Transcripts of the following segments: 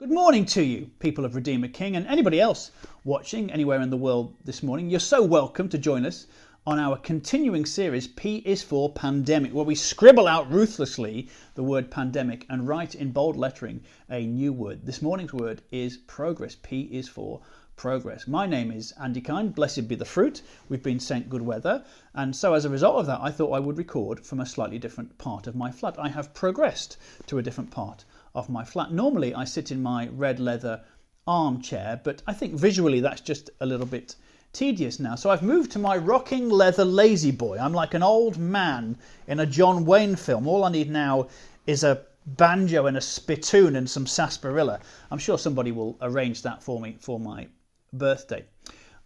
Good morning to you, people of Redeemer King, and anybody else watching anywhere in the world this morning. You're so welcome to join us on our continuing series, P is for Pandemic, where we scribble out ruthlessly the word pandemic and write in bold lettering a new word. This morning's word is progress. P is for progress. My name is Andy Kind, blessed be the fruit. We've been sent good weather, and so as a result of that, I thought I would record from a slightly different part of my flat. I have progressed to a different part of my flat. Normally, I sit in my red leather armchair, but I think visually that's just a little bit tedious now. So I've moved to my rocking leather lazy boy. I'm like an old man in a John Wayne film. All I need now is a banjo and a spittoon and some sarsaparilla. I'm sure somebody will arrange that for me for my birthday.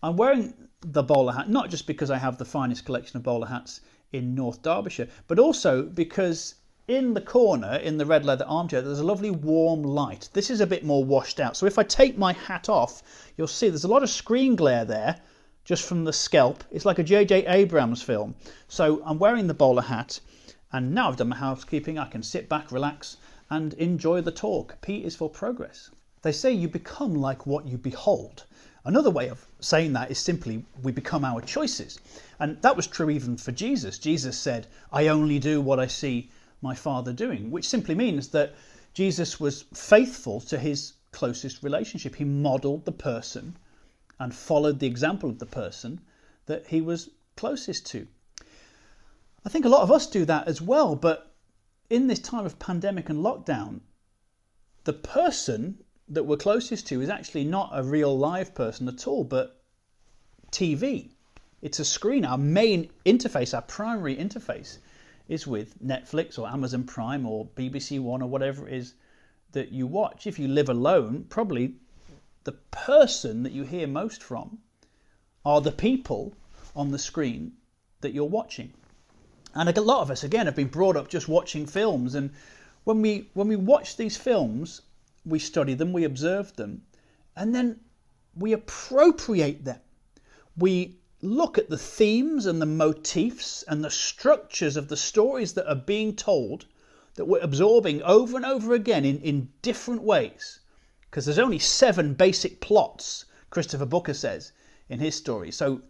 I'm wearing the bowler hat not just because I have the finest collection of bowler hats in North Derbyshire, but also because in the corner in the red leather armchair there's a lovely warm light. This is a bit more washed out. So if I take my hat off you'll see there's a lot of screen glare there just from the scalp. It's like a JJ Abrams film. So I'm wearing the bowler hat and now I've done my housekeeping. I can sit back relax and enjoy the talk. P is for progress. They say you become like what you behold. Another way of saying that is simply we become our choices. And that was true even for Jesus. Jesus said, I only do what I see my Father doing, which simply means that Jesus was faithful to his closest relationship. He modeled the person and followed the example of the person that he was closest to. I think a lot of us do that as well, but in this time of pandemic and lockdown, the person that we're closest to is actually not a real live person at all, but TV. It's a screen. Our main interface, our primary interface, is with Netflix or Amazon Prime or BBC One or whatever it is that you watch. If you live alone, probably the person that you hear most from are the people on the screen that you're watching. And a lot of us, again, have been brought up just watching films. And when we when we watch these films, we study them, we observe them, and then we appropriate them. We look at the themes and the motifs and the structures of the stories that are being told that we're absorbing over and over again in, in different ways. Because there's only seven basic plots, Christopher Booker says in his story. So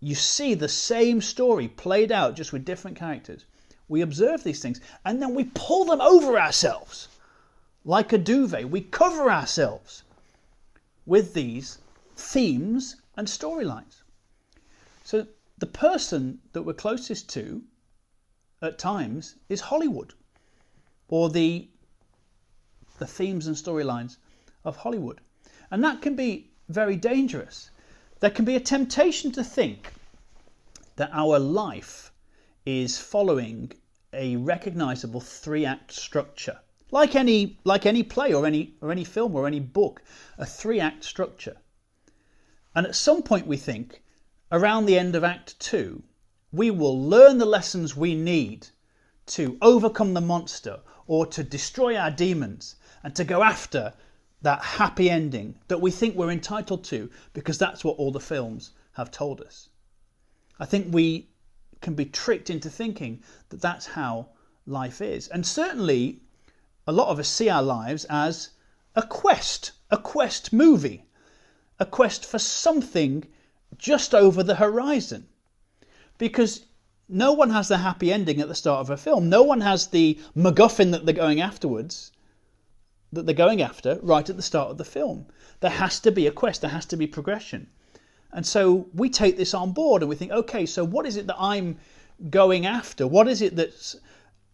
you see the same story played out just with different characters. We observe these things and then we pull them over ourselves like a duvet. We cover ourselves with these themes and storylines. So the person that we're closest to at times is Hollywood or the the themes and storylines of Hollywood. And that can be very dangerous. There can be a temptation to think that our life is following a recognizable three-act structure. Like any like any play or any or any film or any book, a three-act structure. And at some point we think around the end of Act 2, we will learn the lessons we need to overcome the monster or to destroy our demons and to go after that happy ending that we think we're entitled to because that's what all the films have told us. I think we can be tricked into thinking that that's how life is. And certainly, a lot of us see our lives as a quest, a quest movie, a quest for something just over the horizon. Because no one has the happy ending at the start of a film. No one has the MacGuffin that they're going afterwards, that they're going after right at the start of the film. There has to be a quest, there has to be progression. And so we take this on board and we think, okay, so what is it that I'm going after? What is it that's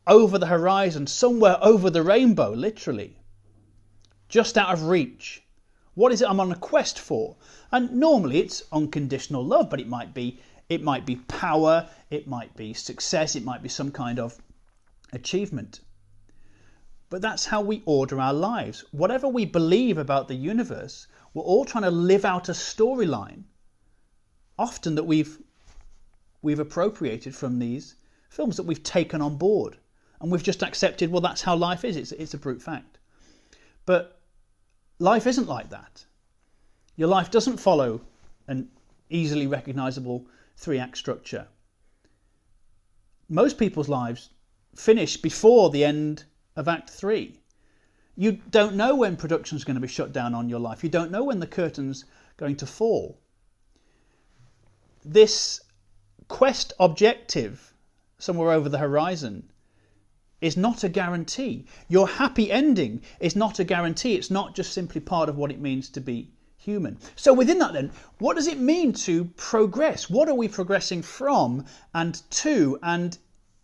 over the horizon, somewhere over the rainbow, literally? Just out of reach. What is it I'm on a quest for? And normally it's unconditional love, but it might be it might be power, it might be success, it might be some kind of achievement. But that's how we order our lives. Whatever we believe about the universe, we're all trying to live out a storyline, often that we've we've appropriated from these films that we've taken on board, and we've just accepted. Well, that's how life is. It's it's a brute fact. But Life isn't like that. Your life doesn't follow an easily recognizable three act structure. Most people's lives finish before the end of Act 3. You don't know when production's going to be shut down on your life. You don't know when the curtain's going to fall. This quest objective, somewhere over the horizon, is not a guarantee. Your happy ending is not a guarantee. It's not just simply part of what it means to be human. So, within that, then, what does it mean to progress? What are we progressing from and to? And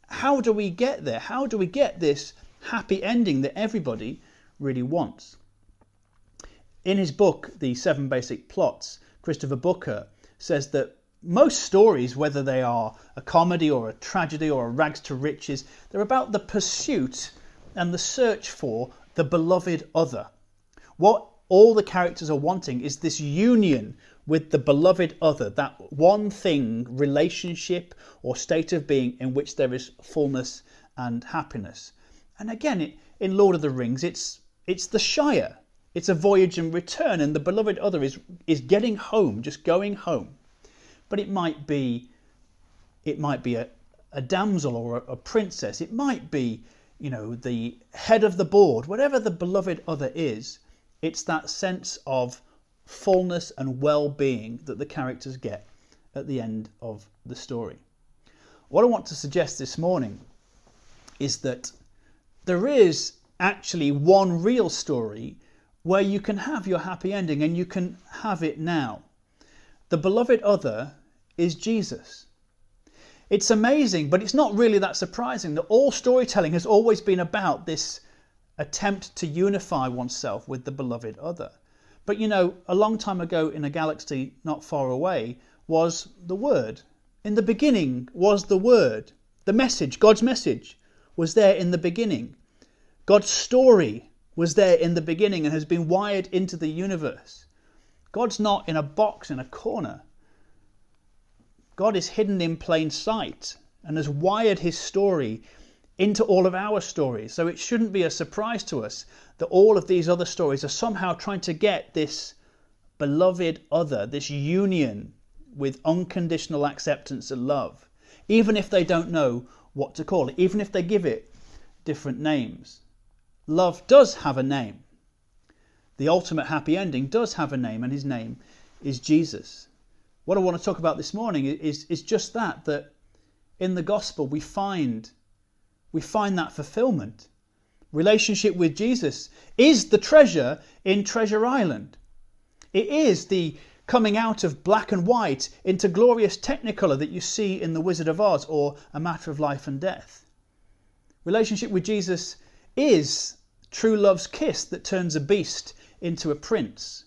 how do we get there? How do we get this happy ending that everybody really wants? In his book, The Seven Basic Plots, Christopher Booker says that most stories, whether they are a comedy or a tragedy or a rags to riches, they're about the pursuit and the search for the beloved other. What all the characters are wanting is this union with the beloved other, that one thing, relationship, or state of being in which there is fullness and happiness. And again, it, in Lord of the Rings, it's it's the Shire. It's a voyage and return, and the beloved other is is getting home, just going home but it might be it might be a, a damsel or a, a princess. It might be, you know, the head of the board, whatever the beloved other is. It's that sense of fullness and well-being that the characters get at the end of the story. What I want to suggest this morning is that there is actually one real story where you can have your happy ending and you can have it now. The beloved other is Jesus. It's amazing, but it's not really that surprising that all storytelling has always been about this attempt to unify oneself with the beloved other. But you know, a long time ago in a galaxy not far away was the Word. In the beginning was the Word. The message, God's message, was there in the beginning. God's story was there in the beginning and has been wired into the universe. God's not in a box in a corner. God is hidden in plain sight and has wired his story into all of our stories. So it shouldn't be a surprise to us that all of these other stories are somehow trying to get this beloved other, this union with unconditional acceptance and love, even if they don't know what to call it, even if they give it different names. Love does have a name. The ultimate happy ending does have a name, and his name is Jesus what I want to talk about this morning is, is just that, that in the gospel we find, we find that fulfillment. Relationship with Jesus is the treasure in Treasure Island. It is the coming out of black and white into glorious technicolor that you see in The Wizard of Oz or A Matter of Life and Death. Relationship with Jesus is true love's kiss that turns a beast into a prince.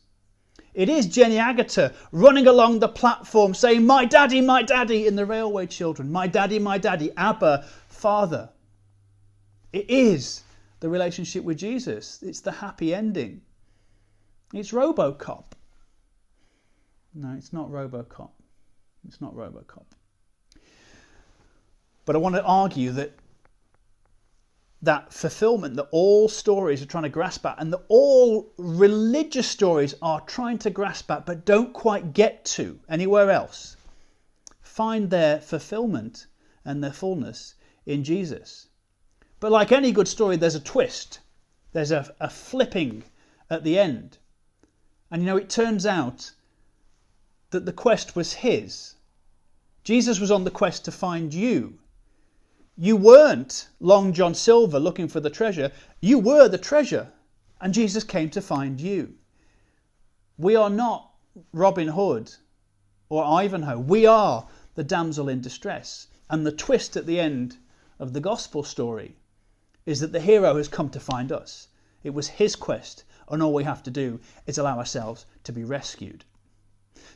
It is Jenny Agutter running along the platform saying, My daddy, my daddy, in the railway children. My daddy, my daddy, Abba, Father. It is the relationship with Jesus. It's the happy ending. It's Robocop. No, it's not Robocop. It's not Robocop. But I want to argue that that fulfillment that all stories are trying to grasp at and that all religious stories are trying to grasp at but don't quite get to anywhere else find their fulfillment and their fullness in Jesus. But like any good story, there's a twist, there's a, a flipping at the end. And you know, it turns out that the quest was his. Jesus was on the quest to find you. You weren't Long John Silver looking for the treasure, you were the treasure, and Jesus came to find you. We are not Robin Hood or Ivanhoe, we are the damsel in distress. And the twist at the end of the gospel story is that the hero has come to find us. It was his quest, and all we have to do is allow ourselves to be rescued.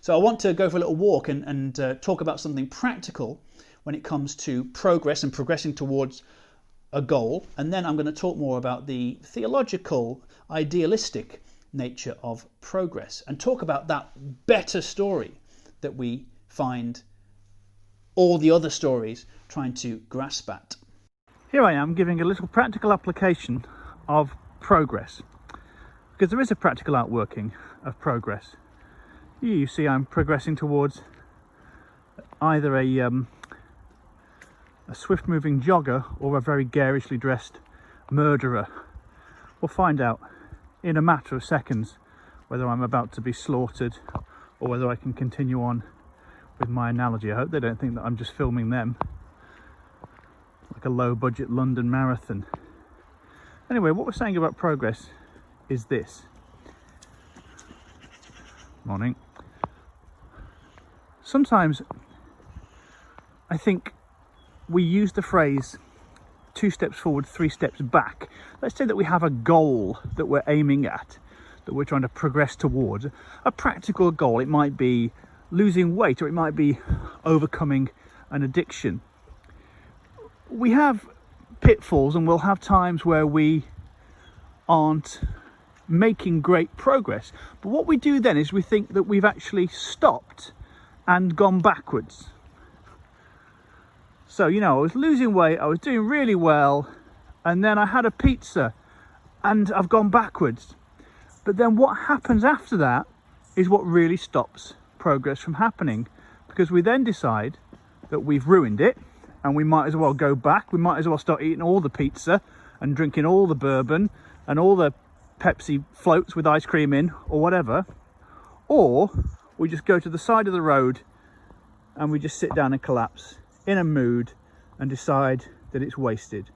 So I want to go for a little walk and, and uh, talk about something practical when it comes to progress and progressing towards a goal. And then I'm going to talk more about the theological, idealistic nature of progress and talk about that better story that we find all the other stories trying to grasp at. Here I am giving a little practical application of progress because there is a practical outworking of progress. You see, I'm progressing towards either a um, a swift moving jogger or a very garishly dressed murderer We'll find out in a matter of seconds whether I'm about to be slaughtered or whether I can continue on with my analogy. I hope they don't think that I'm just filming them like a low budget London marathon. Anyway, what we're saying about progress is this. Morning. Sometimes I think we use the phrase two steps forward, three steps back. Let's say that we have a goal that we're aiming at, that we're trying to progress towards. A practical goal, it might be losing weight or it might be overcoming an addiction. We have pitfalls and we'll have times where we aren't making great progress. But what we do then is we think that we've actually stopped and gone backwards. So, you know, I was losing weight, I was doing really well, and then I had a pizza and I've gone backwards. But then what happens after that is what really stops progress from happening because we then decide that we've ruined it and we might as well go back. We might as well start eating all the pizza and drinking all the bourbon and all the Pepsi floats with ice cream in or whatever. Or we just go to the side of the road and we just sit down and collapse in a mood and decide that it's wasted.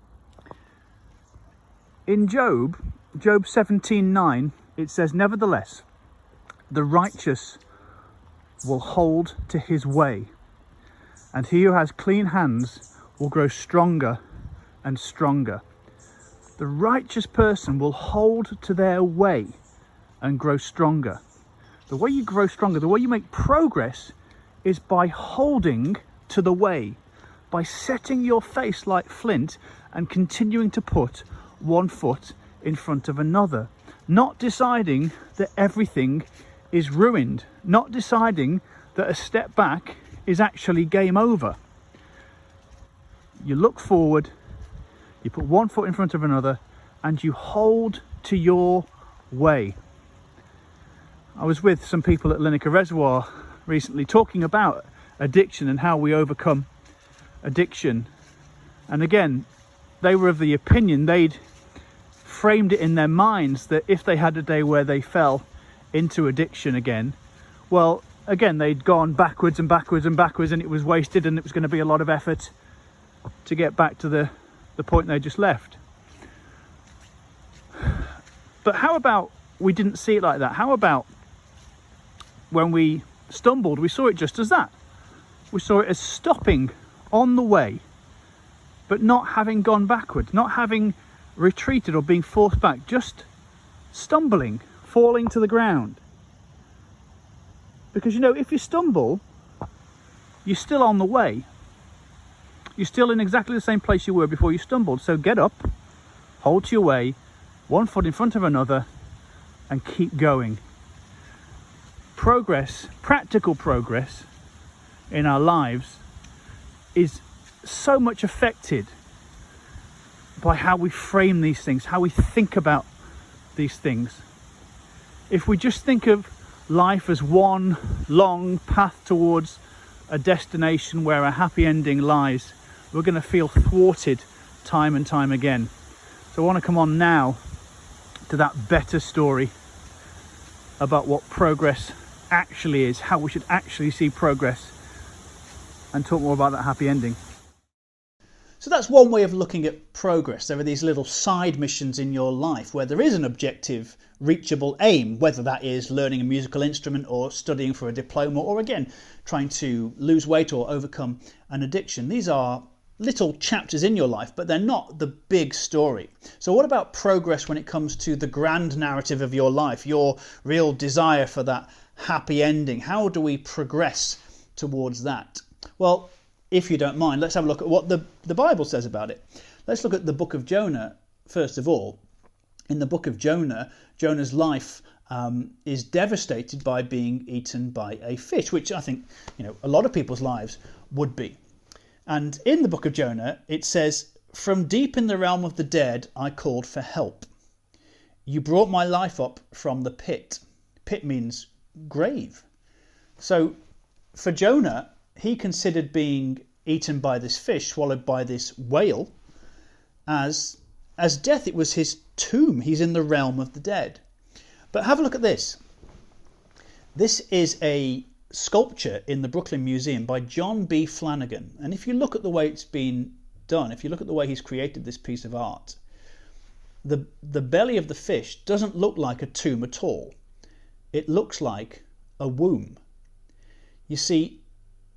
In Job, Job 17:9, it says, Nevertheless, the righteous will hold to his way, and he who has clean hands will grow stronger and stronger. The righteous person will hold to their way and grow stronger. The way you grow stronger, the way you make progress is by holding to the way by setting your face like flint and continuing to put one foot in front of another. Not deciding that everything is ruined, not deciding that a step back is actually game over. You look forward, you put one foot in front of another, and you hold to your way. I was with some people at Linacre Reservoir recently talking about addiction and how we overcome addiction. And again, they were of the opinion they'd framed it in their minds that if they had a day where they fell into addiction again, well, again, they'd gone backwards and backwards and backwards and it was wasted and it was going to be a lot of effort to get back to the, the point they just left. But how about we didn't see it like that? How about when we stumbled, we saw it just as that? We saw it as stopping on the way, but not having gone backwards, not having retreated or being forced back, just stumbling, falling to the ground. Because you know, if you stumble, you're still on the way. You're still in exactly the same place you were before you stumbled. So get up, hold to your way, one foot in front of another, and keep going. Progress, practical progress in our lives is so much affected by how we frame these things, how we think about these things. If we just think of life as one long path towards a destination where a happy ending lies, we're going to feel thwarted time and time again. So I want to come on now to that better story about what progress actually is, how we should actually see progress and talk more about that happy ending. So that's one way of looking at progress. There are these little side missions in your life where there is an objective, reachable aim, whether that is learning a musical instrument or studying for a diploma or again trying to lose weight or overcome an addiction. These are little chapters in your life, but they're not the big story. So, what about progress when it comes to the grand narrative of your life, your real desire for that happy ending? How do we progress towards that? Well, if you don't mind, let's have a look at what the, the Bible says about it. Let's look at the book of Jonah first of all. In the book of Jonah, Jonah's life um, is devastated by being eaten by a fish, which I think you know a lot of people's lives would be. And in the book of Jonah, it says, "From deep in the realm of the dead, I called for help. You brought my life up from the pit. Pit means grave. So for Jonah, he considered being eaten by this fish, swallowed by this whale, as as death, it was his tomb. He's in the realm of the dead. But have a look at this. This is a sculpture in the Brooklyn Museum by John B. Flannagan. And if you look at the way it's been done, if you look at the way he's created this piece of art, the, the belly of the fish doesn't look like a tomb at all. It looks like a womb. You see,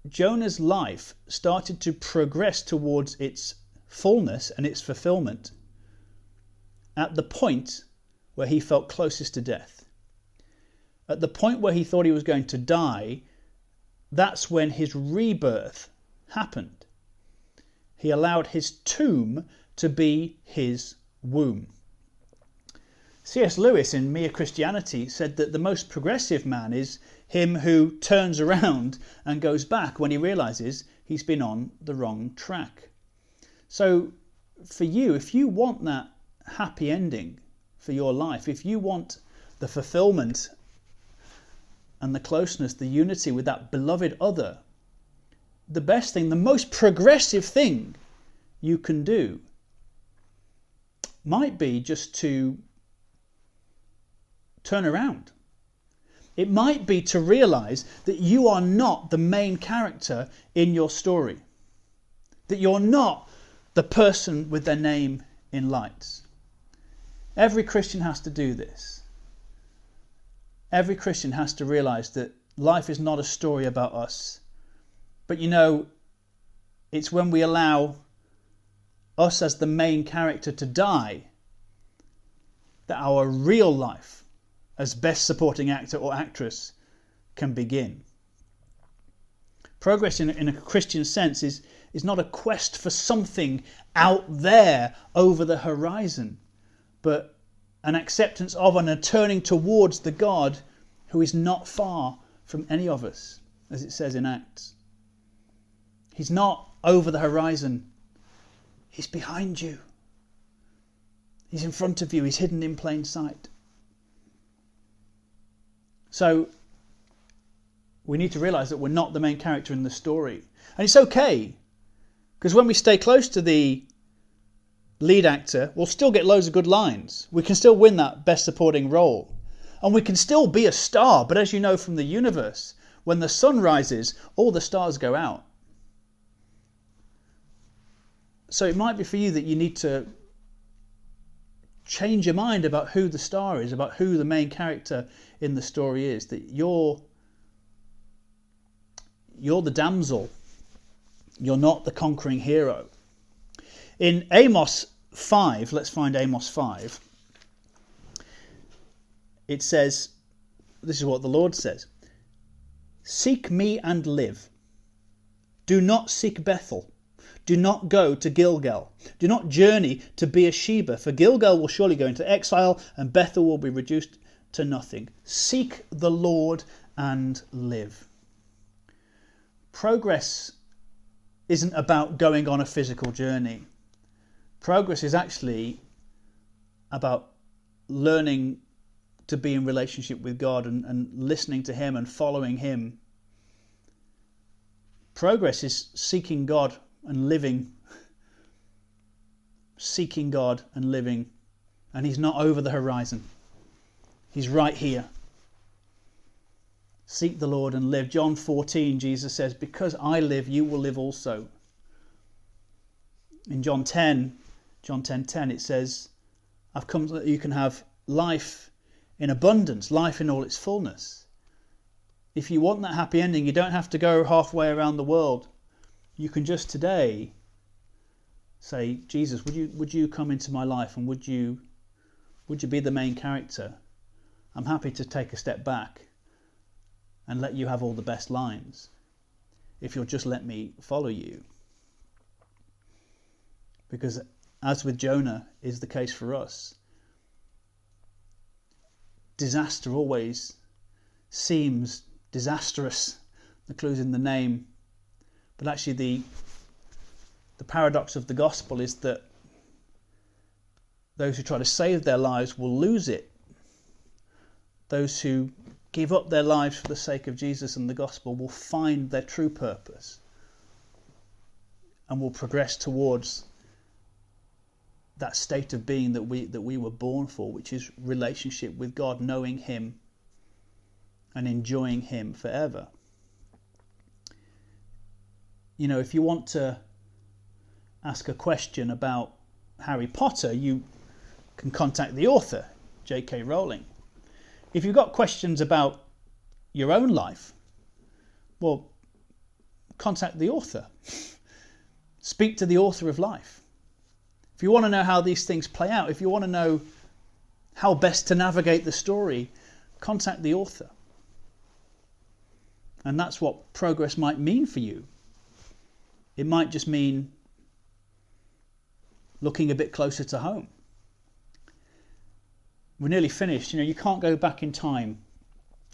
Jonah's life started to progress towards its fullness and its fulfillment at the point where he felt closest to death. At the point where he thought he was going to die, that's when his rebirth happened. He allowed his tomb to be his womb. C.S. Lewis in Mere Christianity said that the most progressive man is him who turns around and goes back when he realizes he's been on the wrong track. So, for you, if you want that happy ending for your life, if you want the fulfillment and the closeness, the unity with that beloved other, the best thing, the most progressive thing you can do might be just to turn around. It might be to realize that you are not the main character in your story, that you're not the person with their name in lights. Every Christian has to do this. Every Christian has to realize that life is not a story about us. But you know, it's when we allow us as the main character to die that our real life as best supporting actor or actress can begin. Progress in, in a Christian sense is, is not a quest for something out there over the horizon but an acceptance of and a turning towards the God who is not far from any of us, as it says in Acts. He's not over the horizon, He's behind you. He's in front of you, He's hidden in plain sight. So, we need to realize that we're not the main character in the story. And it's okay, because when we stay close to the lead actor we'll still get loads of good lines. We can still win that best supporting role. And we can still be a star, but as you know from the universe, when the sun rises, all the stars go out. So it might be for you that you need to change your mind about who the star is, about who the main character in the story is, that you're you're the damsel. You're not the conquering hero. In Amos 5, let's find Amos 5. It says, This is what the Lord says Seek me and live. Do not seek Bethel. Do not go to Gilgal. Do not journey to Beersheba, for Gilgal will surely go into exile, and Bethel will be reduced to nothing. Seek the Lord and live. Progress isn't about going on a physical journey. Progress is actually about learning to be in relationship with God and, and listening to Him and following Him. Progress is seeking God and living. seeking God and living. And He's not over the horizon, He's right here. Seek the Lord and live. John 14, Jesus says, Because I live, you will live also. In John 10, John 10:10 10, 10, it says, I've come so that you can have life in abundance, life in all its fullness. If you want that happy ending, you don't have to go halfway around the world. You can just today say, Jesus, would you would you come into my life and would you would you be the main character? I'm happy to take a step back and let you have all the best lines if you'll just let me follow you. Because as with Jonah is the case for us. Disaster always seems disastrous. The clue's in the name. But actually, the, the paradox of the gospel is that those who try to save their lives will lose it. Those who give up their lives for the sake of Jesus and the gospel will find their true purpose and will progress towards that state of being that we that we were born for, which is relationship with God, knowing Him and enjoying Him forever. You know, if you want to ask a question about Harry Potter, you can contact the author, J.K. Rowling. If you've got questions about your own life, well, contact the author. Speak to the author of life. If you want to know how these things play out, if you want to know how best to navigate the story, contact the author. And that's what progress might mean for you. It might just mean looking a bit closer to home. We're nearly finished. You know, you can't go back in time.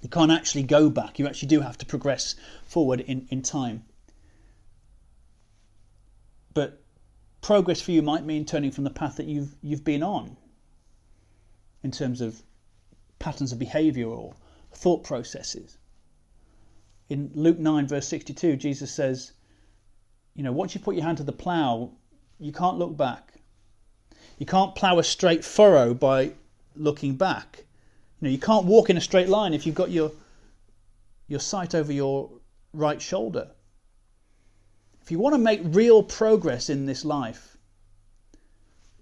You can't actually go back. You actually do have to progress forward in, in time. But progress for you might mean turning from the path that you've you've been on in terms of patterns of behavior or thought processes. In Luke 9 verse 62 Jesus says, you know, once you put your hand to the plow, you can't look back. You can't plow a straight furrow by looking back. You know, you can't walk in a straight line if you've got your your sight over your right shoulder. If you want to make real progress in this life,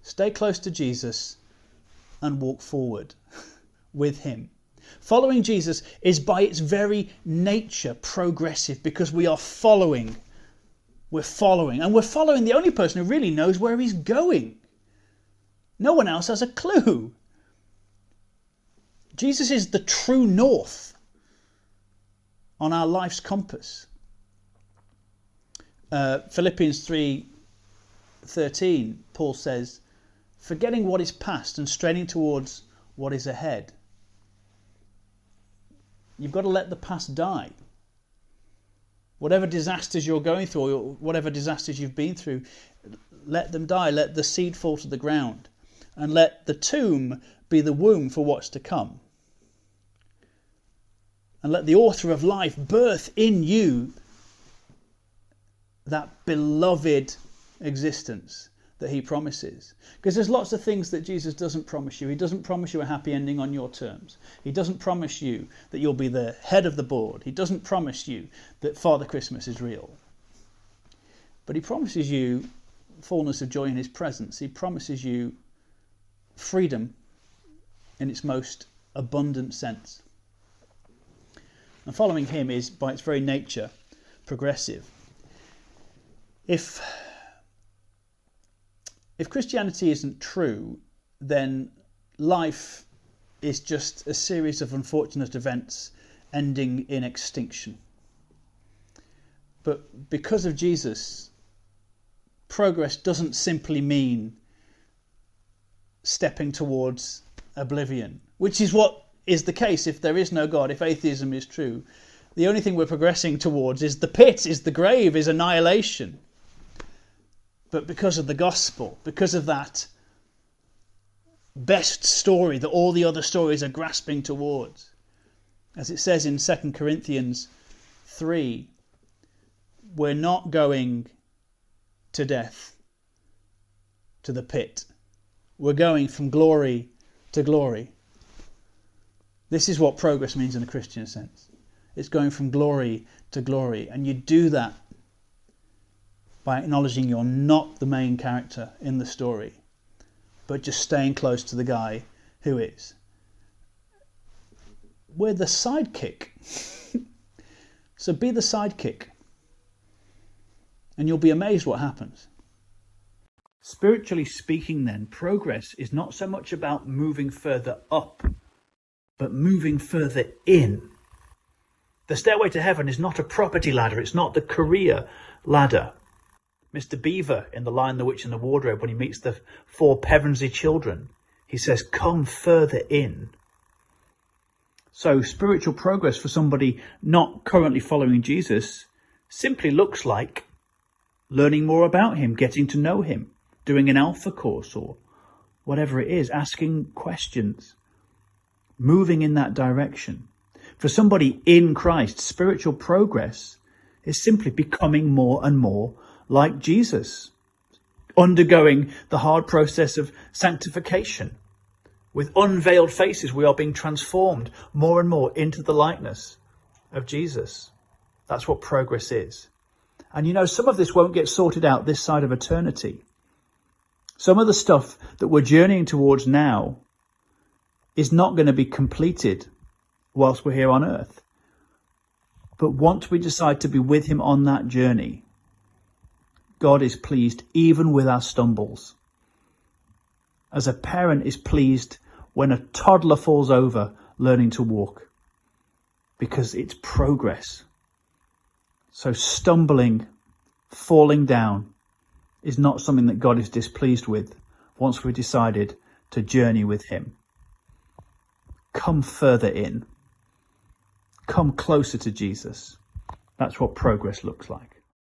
stay close to Jesus and walk forward with Him. Following Jesus is by its very nature progressive because we are following. We're following. And we're following the only person who really knows where he's going. No one else has a clue. Jesus is the true north on our life's compass uh, Philippians 3:13, Paul says, forgetting what is past and straining towards what is ahead. You've got to let the past die. Whatever disasters you're going through, or whatever disasters you've been through, let them die. Let the seed fall to the ground. And let the tomb be the womb for what's to come. And let the author of life birth in you that beloved existence that he promises. Because there's lots of things that Jesus doesn't promise you. He doesn't promise you a happy ending on your terms. He doesn't promise you that you'll be the head of the board. He doesn't promise you that Father Christmas is real. But he promises you fullness of joy in his presence. He promises you freedom in its most abundant sense. And following him is, by its very nature, progressive if if Christianity isn't true, then life is just a series of unfortunate events ending in extinction. But because of Jesus, progress doesn't simply mean stepping towards oblivion, which is what is the case if there is no God, if atheism is true. The only thing we're progressing towards is the pit, is the grave, is annihilation but because of the gospel, because of that best story that all the other stories are grasping towards. As it says in 2 Corinthians 3, we're not going to death, to the pit. We're going from glory to glory. This is what progress means in a Christian sense. It's going from glory to glory. And you do that by acknowledging you're not the main character in the story, but just staying close to the guy who is. We're the sidekick. so be the sidekick, and you'll be amazed what happens. Spiritually speaking, then, progress is not so much about moving further up, but moving further in. The stairway to heaven is not a property ladder, it's not the career ladder. Mr. Beaver in The Lion, the Witch, and the Wardrobe, when he meets the four Pevensie children, he says, Come further in. So, spiritual progress for somebody not currently following Jesus simply looks like learning more about him, getting to know him, doing an alpha course or whatever it is, asking questions, moving in that direction. For somebody in Christ, spiritual progress is simply becoming more and more like Jesus. undergoing the hard process of sanctification. With unveiled faces, we are being transformed more and more into the likeness of Jesus. That's what progress is. And you know, some of this won't get sorted out this side of eternity. Some of the stuff that we're journeying towards now is not going to be completed whilst we're here on earth. But once we decide to be with Him on that journey, God is pleased even with our stumbles. As a parent is pleased when a toddler falls over learning to walk because it's progress. So stumbling, falling down is not something that God is displeased with once we've decided to journey with Him. Come further in. Come closer to Jesus. That's what progress looks like.